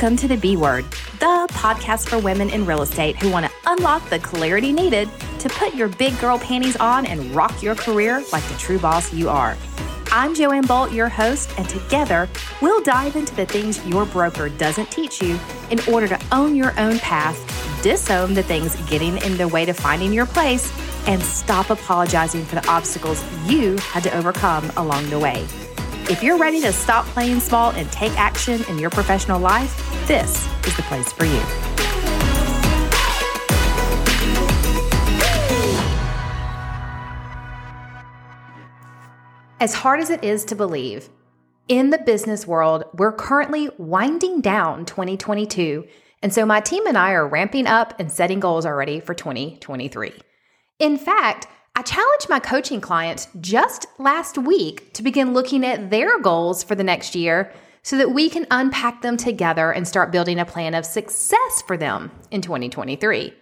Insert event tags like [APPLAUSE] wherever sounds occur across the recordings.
Welcome to the B Word, the podcast for women in real estate who want to unlock the clarity needed to put your big girl panties on and rock your career like the true boss you are. I'm Joanne Bolt, your host, and together we'll dive into the things your broker doesn't teach you in order to own your own path, disown the things getting in the way to finding your place, and stop apologizing for the obstacles you had to overcome along the way. If you're ready to stop playing small and take action in your professional life, this is the place for you. As hard as it is to believe, in the business world, we're currently winding down 2022. And so my team and I are ramping up and setting goals already for 2023. In fact, I challenged my coaching clients just last week to begin looking at their goals for the next year so that we can unpack them together and start building a plan of success for them in 2023.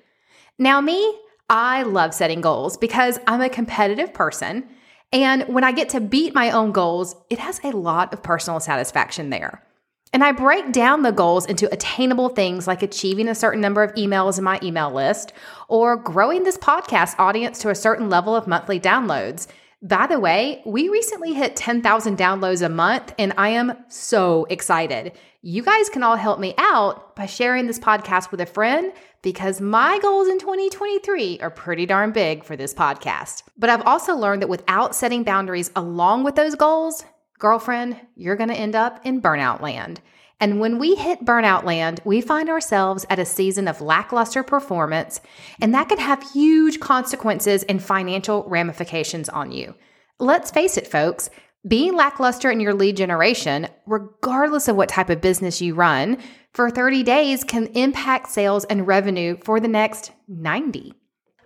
Now, me, I love setting goals because I'm a competitive person. And when I get to beat my own goals, it has a lot of personal satisfaction there. And I break down the goals into attainable things like achieving a certain number of emails in my email list or growing this podcast audience to a certain level of monthly downloads. By the way, we recently hit 10,000 downloads a month, and I am so excited. You guys can all help me out by sharing this podcast with a friend because my goals in 2023 are pretty darn big for this podcast. But I've also learned that without setting boundaries along with those goals, girlfriend, you're going to end up in burnout land. And when we hit burnout land, we find ourselves at a season of lackluster performance, and that could have huge consequences and financial ramifications on you. Let's face it, folks, being lackluster in your lead generation, regardless of what type of business you run, for 30 days can impact sales and revenue for the next 90.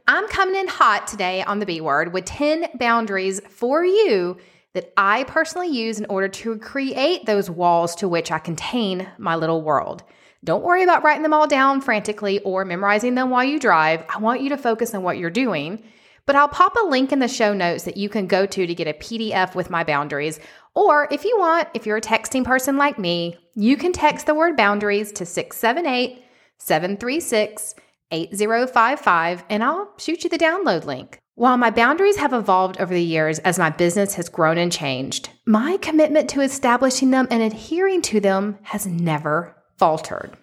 I'm coming in hot today on the B word with 10 boundaries for you that I personally use in order to create those walls to which I contain my little world. Don't worry about writing them all down frantically or memorizing them while you drive. I want you to focus on what you're doing. But I'll pop a link in the show notes that you can go to to get a PDF with my boundaries. Or if you want, if you're a texting person like me, you can text the word boundaries to 678 736 8055 and I'll shoot you the download link. While my boundaries have evolved over the years as my business has grown and changed, my commitment to establishing them and adhering to them has never faltered.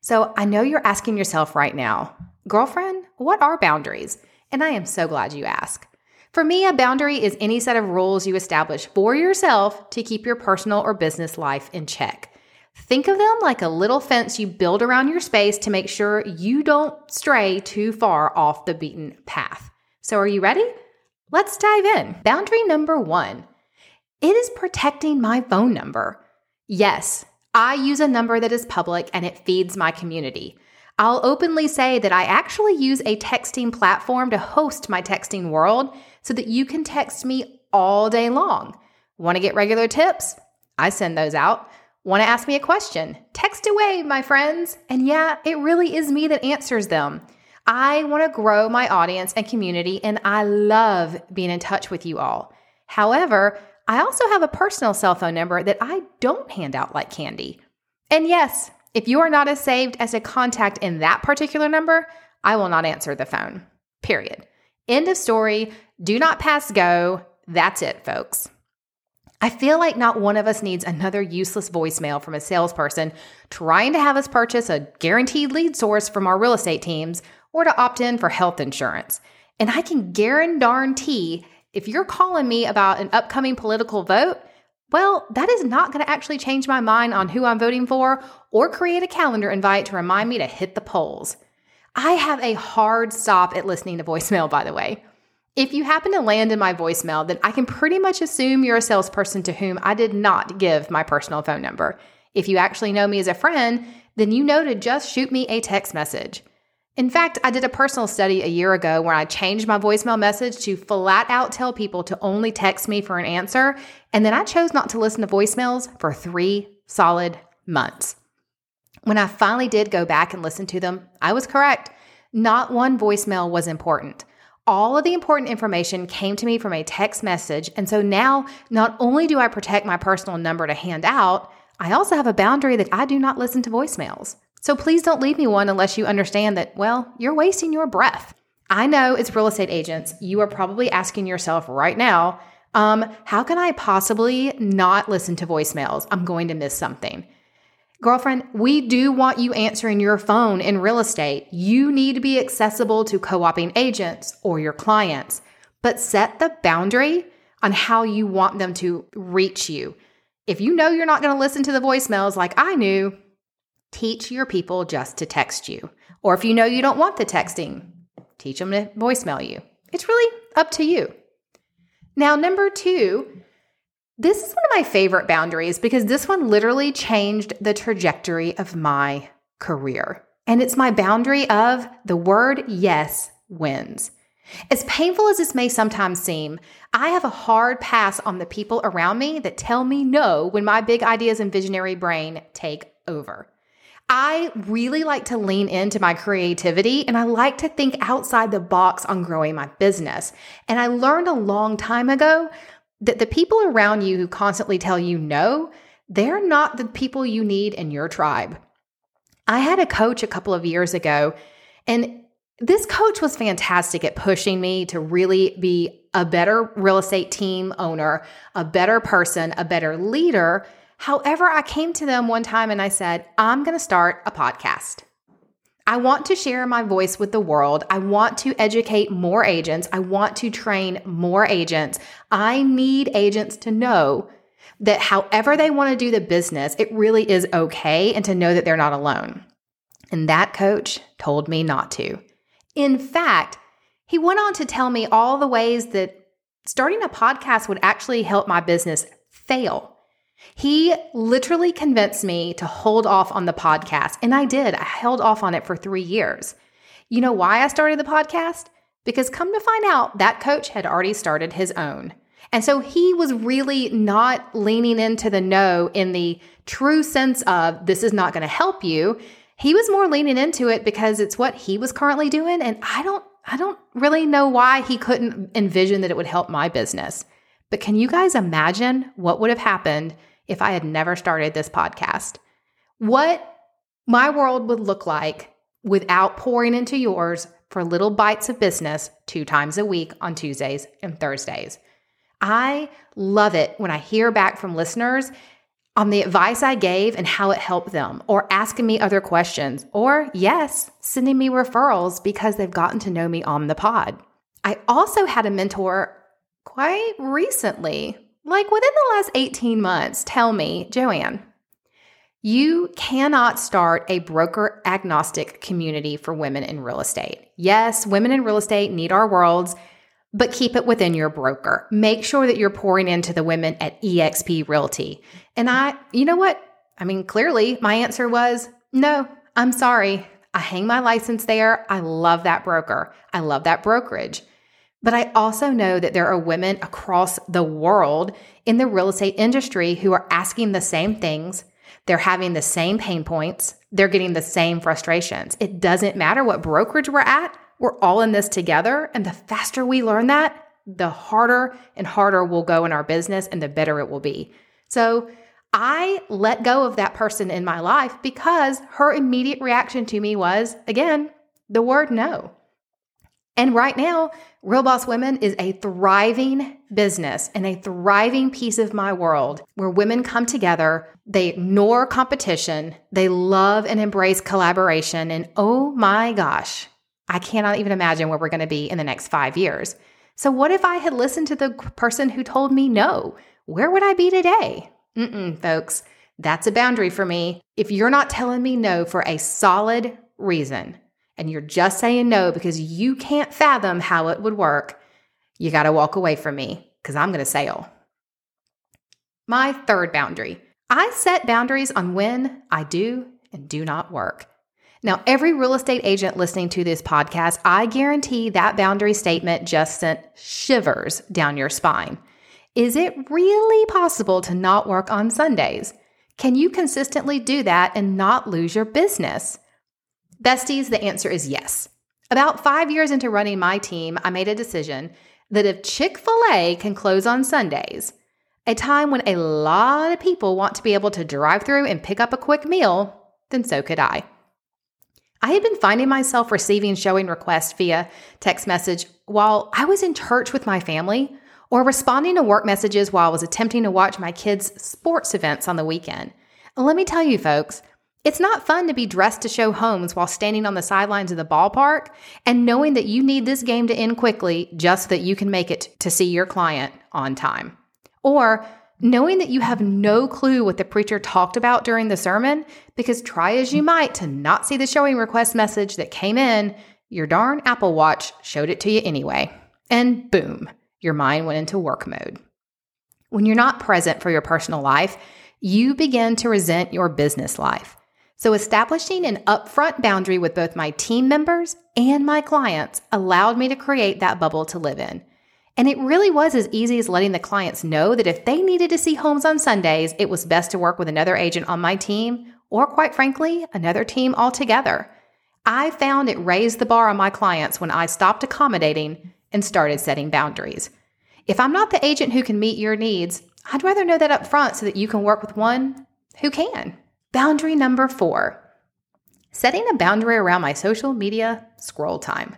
So I know you're asking yourself right now, girlfriend, what are boundaries? And I am so glad you asked. For me, a boundary is any set of rules you establish for yourself to keep your personal or business life in check. Think of them like a little fence you build around your space to make sure you don't stray too far off the beaten path. So, are you ready? Let's dive in. Boundary number one it is protecting my phone number. Yes, I use a number that is public and it feeds my community. I'll openly say that I actually use a texting platform to host my texting world so that you can text me all day long. Want to get regular tips? I send those out. Want to ask me a question? Text away, my friends. And yeah, it really is me that answers them. I want to grow my audience and community, and I love being in touch with you all. However, I also have a personal cell phone number that I don't hand out like candy. And yes, if you are not as saved as a contact in that particular number, I will not answer the phone. Period. End of story. Do not pass go. That's it, folks. I feel like not one of us needs another useless voicemail from a salesperson trying to have us purchase a guaranteed lead source from our real estate teams or to opt in for health insurance. And I can guarantee if you're calling me about an upcoming political vote, well, that is not going to actually change my mind on who I'm voting for or create a calendar invite to remind me to hit the polls. I have a hard stop at listening to voicemail, by the way. If you happen to land in my voicemail, then I can pretty much assume you're a salesperson to whom I did not give my personal phone number. If you actually know me as a friend, then you know to just shoot me a text message. In fact, I did a personal study a year ago where I changed my voicemail message to flat out tell people to only text me for an answer. And then I chose not to listen to voicemails for three solid months. When I finally did go back and listen to them, I was correct. Not one voicemail was important. All of the important information came to me from a text message. And so now, not only do I protect my personal number to hand out, I also have a boundary that I do not listen to voicemails. So please don't leave me one unless you understand that, well, you're wasting your breath. I know it's real estate agents. You are probably asking yourself right now, um, how can I possibly not listen to voicemails? I'm going to miss something. Girlfriend, we do want you answering your phone in real estate. You need to be accessible to co oping agents or your clients, but set the boundary on how you want them to reach you. If you know you're not going to listen to the voicemails like I knew, teach your people just to text you. Or if you know you don't want the texting, teach them to voicemail you. It's really up to you. Now, number two, this is one of my favorite boundaries because this one literally changed the trajectory of my career. And it's my boundary of the word yes wins. As painful as this may sometimes seem, I have a hard pass on the people around me that tell me no when my big ideas and visionary brain take over. I really like to lean into my creativity and I like to think outside the box on growing my business. And I learned a long time ago that the people around you who constantly tell you no, they're not the people you need in your tribe. I had a coach a couple of years ago, and this coach was fantastic at pushing me to really be a better real estate team owner, a better person, a better leader. However, I came to them one time and I said, I'm going to start a podcast. I want to share my voice with the world. I want to educate more agents. I want to train more agents. I need agents to know that however they want to do the business, it really is okay and to know that they're not alone. And that coach told me not to. In fact, he went on to tell me all the ways that starting a podcast would actually help my business fail. He literally convinced me to hold off on the podcast, and I did. I held off on it for three years. You know why I started the podcast? Because come to find out, that coach had already started his own. And so he was really not leaning into the no in the true sense of this is not going to help you. He was more leaning into it because it's what he was currently doing. And I don't, I don't really know why he couldn't envision that it would help my business. But can you guys imagine what would have happened if I had never started this podcast. What my world would look like without pouring into yours for little bites of business two times a week on Tuesdays and Thursdays. I love it when I hear back from listeners on the advice I gave and how it helped them, or asking me other questions, or yes, sending me referrals because they've gotten to know me on the pod. I also had a mentor quite recently like within the last 18 months, tell me, Joanne, you cannot start a broker agnostic community for women in real estate. Yes, women in real estate need our worlds, but keep it within your broker. Make sure that you're pouring into the women at eXp Realty. And I, you know what? I mean, clearly my answer was no, I'm sorry. I hang my license there. I love that broker. I love that brokerage. But I also know that there are women across the world in the real estate industry who are asking the same things. They're having the same pain points. They're getting the same frustrations. It doesn't matter what brokerage we're at, we're all in this together. And the faster we learn that, the harder and harder we'll go in our business and the better it will be. So I let go of that person in my life because her immediate reaction to me was, again, the word no. And right now, Real Boss Women is a thriving business and a thriving piece of my world where women come together, they ignore competition, they love and embrace collaboration. And oh my gosh, I cannot even imagine where we're going to be in the next five years. So, what if I had listened to the person who told me no? Where would I be today? Mm-mm, folks, that's a boundary for me. If you're not telling me no for a solid reason, and you're just saying no because you can't fathom how it would work, you got to walk away from me because I'm going to sail. My third boundary I set boundaries on when I do and do not work. Now, every real estate agent listening to this podcast, I guarantee that boundary statement just sent shivers down your spine. Is it really possible to not work on Sundays? Can you consistently do that and not lose your business? Besties, the answer is yes. About five years into running my team, I made a decision that if Chick fil A can close on Sundays, a time when a lot of people want to be able to drive through and pick up a quick meal, then so could I. I had been finding myself receiving showing requests via text message while I was in church with my family or responding to work messages while I was attempting to watch my kids' sports events on the weekend. Let me tell you, folks, it's not fun to be dressed to show homes while standing on the sidelines of the ballpark and knowing that you need this game to end quickly just so that you can make it to see your client on time. Or knowing that you have no clue what the preacher talked about during the sermon, because try as you might to not see the showing request message that came in, your darn Apple Watch showed it to you anyway. And boom, your mind went into work mode. When you're not present for your personal life, you begin to resent your business life. So, establishing an upfront boundary with both my team members and my clients allowed me to create that bubble to live in. And it really was as easy as letting the clients know that if they needed to see homes on Sundays, it was best to work with another agent on my team, or quite frankly, another team altogether. I found it raised the bar on my clients when I stopped accommodating and started setting boundaries. If I'm not the agent who can meet your needs, I'd rather know that up front so that you can work with one who can. Boundary number four setting a boundary around my social media scroll time.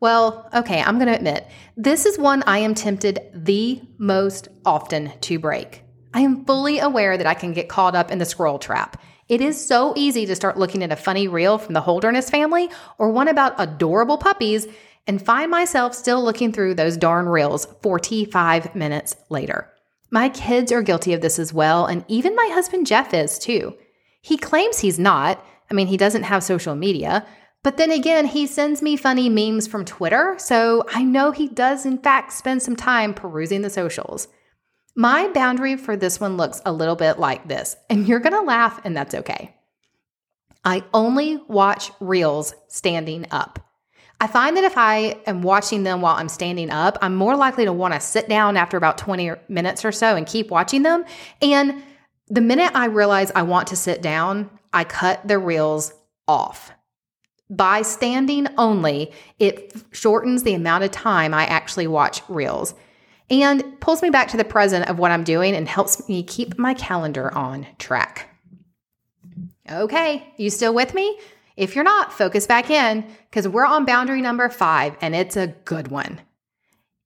Well, okay, I'm going to admit, this is one I am tempted the most often to break. I am fully aware that I can get caught up in the scroll trap. It is so easy to start looking at a funny reel from the Holderness family or one about adorable puppies and find myself still looking through those darn reels 45 minutes later. My kids are guilty of this as well, and even my husband Jeff is too. He claims he's not. I mean, he doesn't have social media, but then again, he sends me funny memes from Twitter, so I know he does, in fact, spend some time perusing the socials. My boundary for this one looks a little bit like this, and you're gonna laugh, and that's okay. I only watch reels standing up. I find that if I am watching them while I'm standing up, I'm more likely to want to sit down after about 20 minutes or so and keep watching them. And the minute I realize I want to sit down, I cut the reels off by standing only, it shortens the amount of time I actually watch reels and pulls me back to the present of what I'm doing and helps me keep my calendar on track. Okay, you still with me? If you're not, focus back in because we're on boundary number five and it's a good one.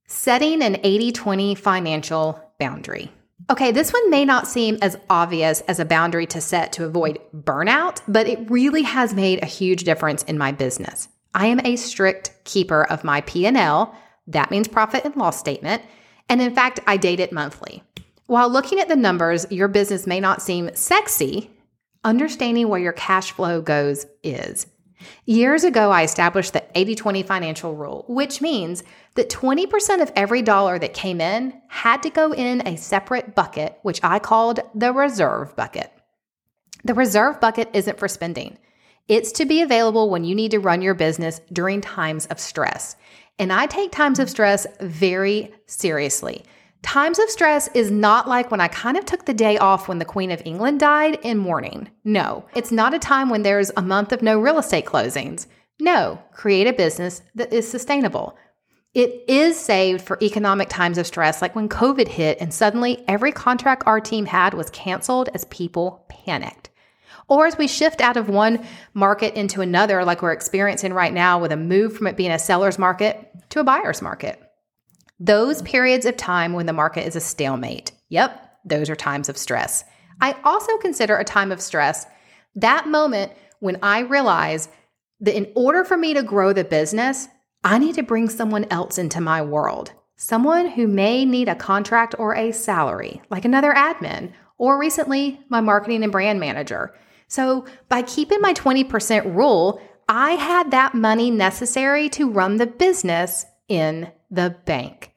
Setting an 80 20 financial boundary. Okay, this one may not seem as obvious as a boundary to set to avoid burnout, but it really has made a huge difference in my business. I am a strict keeper of my P&L, that means profit and loss statement, and in fact, I date it monthly. While looking at the numbers, your business may not seem sexy, understanding where your cash flow goes is. Years ago, I established the 80 20 financial rule, which means that 20% of every dollar that came in had to go in a separate bucket, which I called the reserve bucket. The reserve bucket isn't for spending, it's to be available when you need to run your business during times of stress. And I take times of stress very seriously. Times of stress is not like when I kind of took the day off when the Queen of England died in mourning. No, it's not a time when there's a month of no real estate closings. No, create a business that is sustainable. It is saved for economic times of stress, like when COVID hit and suddenly every contract our team had was canceled as people panicked. Or as we shift out of one market into another, like we're experiencing right now with a move from it being a seller's market to a buyer's market. Those periods of time when the market is a stalemate. Yep, those are times of stress. I also consider a time of stress that moment when I realize that in order for me to grow the business, I need to bring someone else into my world. Someone who may need a contract or a salary, like another admin, or recently my marketing and brand manager. So, by keeping my 20% rule, I had that money necessary to run the business in the bank.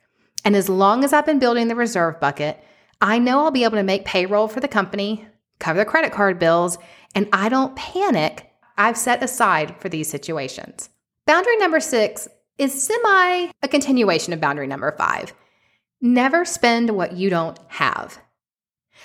And as long as I've been building the reserve bucket, I know I'll be able to make payroll for the company, cover the credit card bills, and I don't panic. I've set aside for these situations. Boundary number six is semi a continuation of boundary number five. Never spend what you don't have.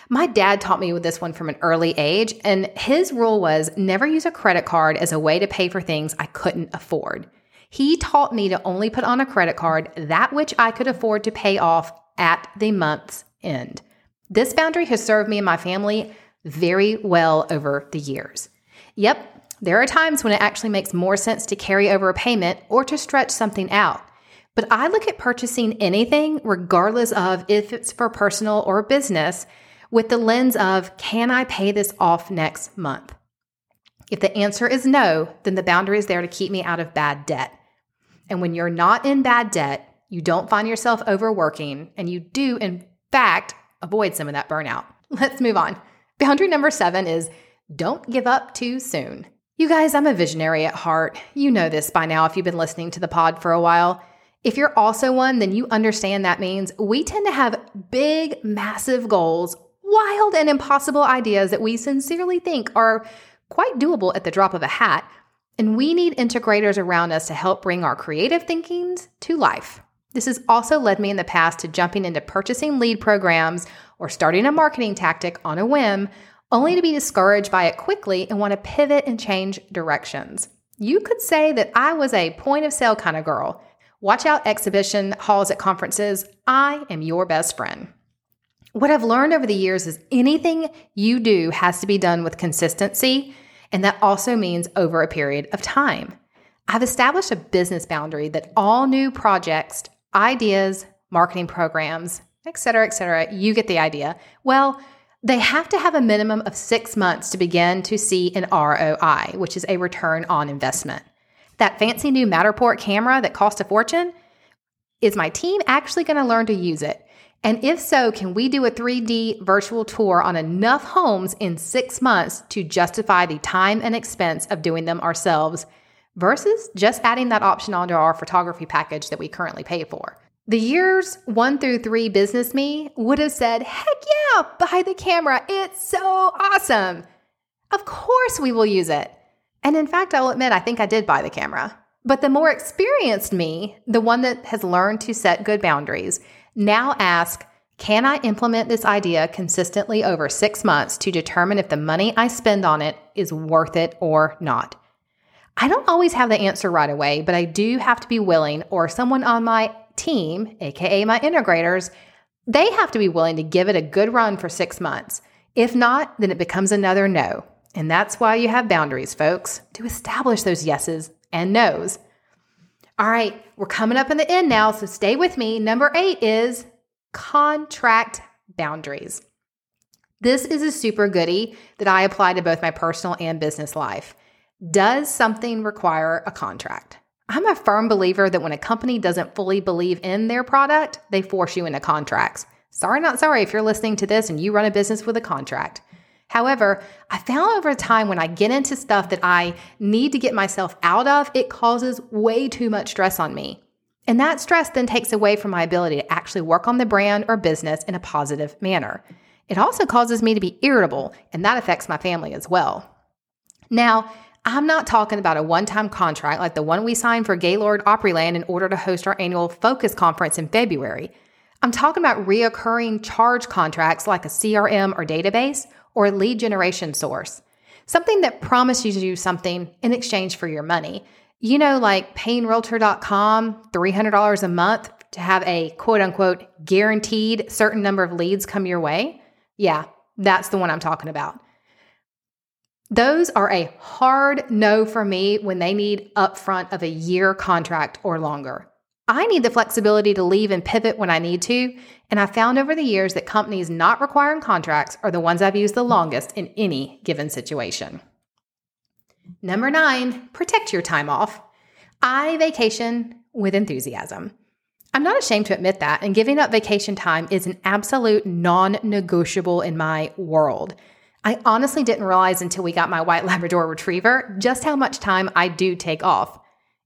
My dad taught me with this one from an early age, and his rule was never use a credit card as a way to pay for things I couldn't afford. He taught me to only put on a credit card that which I could afford to pay off at the month's end. This boundary has served me and my family very well over the years. Yep, there are times when it actually makes more sense to carry over a payment or to stretch something out. But I look at purchasing anything, regardless of if it's for personal or business, with the lens of can I pay this off next month? If the answer is no, then the boundary is there to keep me out of bad debt. And when you're not in bad debt, you don't find yourself overworking, and you do, in fact, avoid some of that burnout. [LAUGHS] Let's move on. Boundary number seven is don't give up too soon. You guys, I'm a visionary at heart. You know this by now if you've been listening to the pod for a while. If you're also one, then you understand that means we tend to have big, massive goals, wild and impossible ideas that we sincerely think are quite doable at the drop of a hat. And we need integrators around us to help bring our creative thinkings to life. This has also led me in the past to jumping into purchasing lead programs or starting a marketing tactic on a whim, only to be discouraged by it quickly and want to pivot and change directions. You could say that I was a point of sale kind of girl Watch out exhibition halls at conferences. I am your best friend. What I've learned over the years is anything you do has to be done with consistency, and that also means over a period of time. I've established a business boundary that all new projects, ideas, marketing programs, et cetera, et cetera, you get the idea. Well, they have to have a minimum of six months to begin to see an ROI, which is a return on investment. That fancy new Matterport camera that cost a fortune? Is my team actually going to learn to use it? And if so, can we do a 3D virtual tour on enough homes in six months to justify the time and expense of doing them ourselves versus just adding that option onto our photography package that we currently pay for? The years one through three business me would have said, heck yeah, buy the camera. It's so awesome. Of course we will use it. And in fact, I'll admit, I think I did buy the camera. But the more experienced me, the one that has learned to set good boundaries, now ask, can I implement this idea consistently over six months to determine if the money I spend on it is worth it or not? I don't always have the answer right away, but I do have to be willing, or someone on my team, AKA my integrators, they have to be willing to give it a good run for six months. If not, then it becomes another no. And that's why you have boundaries, folks, to establish those yeses and nos. All right, we're coming up in the end now, so stay with me. Number eight is contract boundaries. This is a super goody that I apply to both my personal and business life. Does something require a contract? I'm a firm believer that when a company doesn't fully believe in their product, they force you into contracts. Sorry, not sorry if you're listening to this and you run a business with a contract. However, I found over time when I get into stuff that I need to get myself out of, it causes way too much stress on me. And that stress then takes away from my ability to actually work on the brand or business in a positive manner. It also causes me to be irritable, and that affects my family as well. Now, I'm not talking about a one time contract like the one we signed for Gaylord Opryland in order to host our annual Focus conference in February. I'm talking about reoccurring charge contracts like a CRM or database or lead generation source. Something that promises you something in exchange for your money. You know, like paying Realtor.com, $300 a month to have a quote unquote guaranteed certain number of leads come your way. Yeah, that's the one I'm talking about. Those are a hard no for me when they need upfront of a year contract or longer. I need the flexibility to leave and pivot when I need to, and I found over the years that companies not requiring contracts are the ones I've used the longest in any given situation. Number nine, protect your time off. I vacation with enthusiasm. I'm not ashamed to admit that, and giving up vacation time is an absolute non negotiable in my world. I honestly didn't realize until we got my white [LAUGHS] Labrador retriever just how much time I do take off.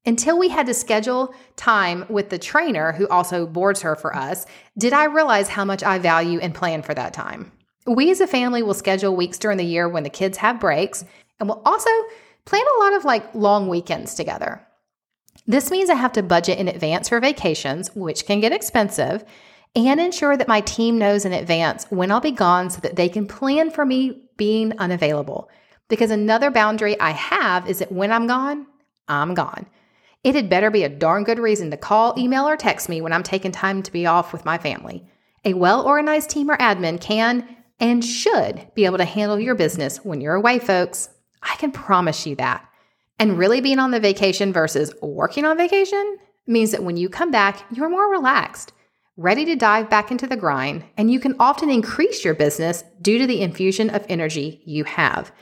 Until we had to schedule time with the trainer who also boards her for us, did I realize how much I value and plan for that time. We as a family will schedule weeks during the year when the kids have breaks, and we'll also plan a lot of like long weekends together. This means I have to budget in advance for vacations, which can get expensive, and ensure that my team knows in advance when I'll be gone so that they can plan for me being unavailable. Because another boundary I have is that when I'm gone, I'm gone. It had better be a darn good reason to call, email, or text me when I'm taking time to be off with my family. A well organized team or admin can and should be able to handle your business when you're away, folks. I can promise you that. And really being on the vacation versus working on vacation means that when you come back, you're more relaxed, ready to dive back into the grind, and you can often increase your business due to the infusion of energy you have.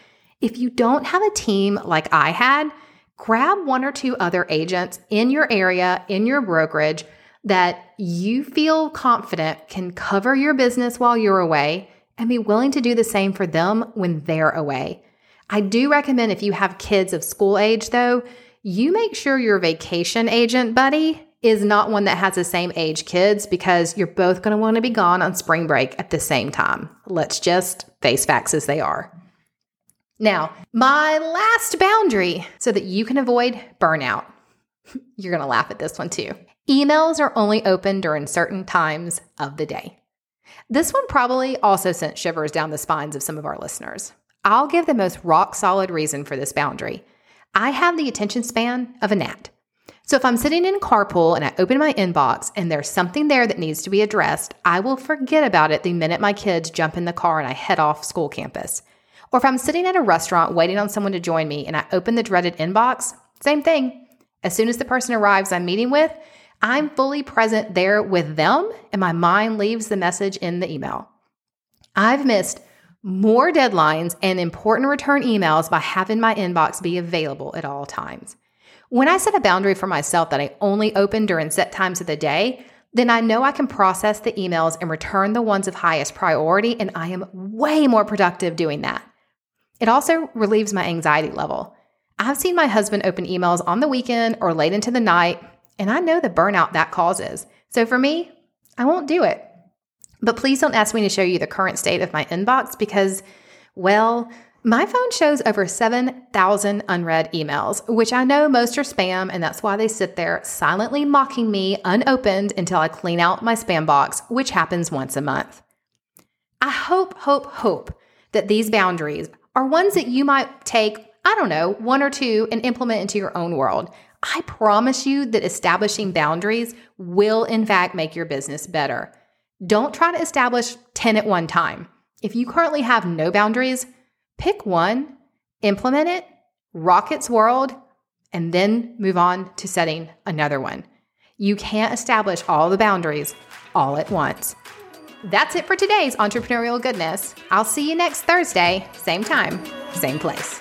If you don't have a team like I had, grab one or two other agents in your area, in your brokerage that you feel confident can cover your business while you're away and be willing to do the same for them when they're away. I do recommend if you have kids of school age, though, you make sure your vacation agent buddy is not one that has the same age kids because you're both going to want to be gone on spring break at the same time. Let's just face facts as they are. Now, my last boundary so that you can avoid burnout. [LAUGHS] You're going to laugh at this one too. Emails are only open during certain times of the day. This one probably also sent shivers down the spines of some of our listeners. I'll give the most rock solid reason for this boundary. I have the attention span of a gnat. So if I'm sitting in carpool and I open my inbox and there's something there that needs to be addressed, I will forget about it the minute my kids jump in the car and I head off school campus. Or if I'm sitting at a restaurant waiting on someone to join me and I open the dreaded inbox, same thing. As soon as the person arrives I'm meeting with, I'm fully present there with them and my mind leaves the message in the email. I've missed more deadlines and important return emails by having my inbox be available at all times. When I set a boundary for myself that I only open during set times of the day, then I know I can process the emails and return the ones of highest priority, and I am way more productive doing that. It also relieves my anxiety level. I've seen my husband open emails on the weekend or late into the night, and I know the burnout that causes. So for me, I won't do it. But please don't ask me to show you the current state of my inbox because, well, my phone shows over 7,000 unread emails, which I know most are spam, and that's why they sit there silently mocking me unopened until I clean out my spam box, which happens once a month. I hope, hope, hope that these boundaries are ones that you might take, I don't know, one or two and implement into your own world. I promise you that establishing boundaries will, in fact, make your business better. Don't try to establish 10 at one time. If you currently have no boundaries, pick one, implement it, rock its world, and then move on to setting another one. You can't establish all the boundaries all at once. That's it for today's entrepreneurial goodness. I'll see you next Thursday, same time, same place.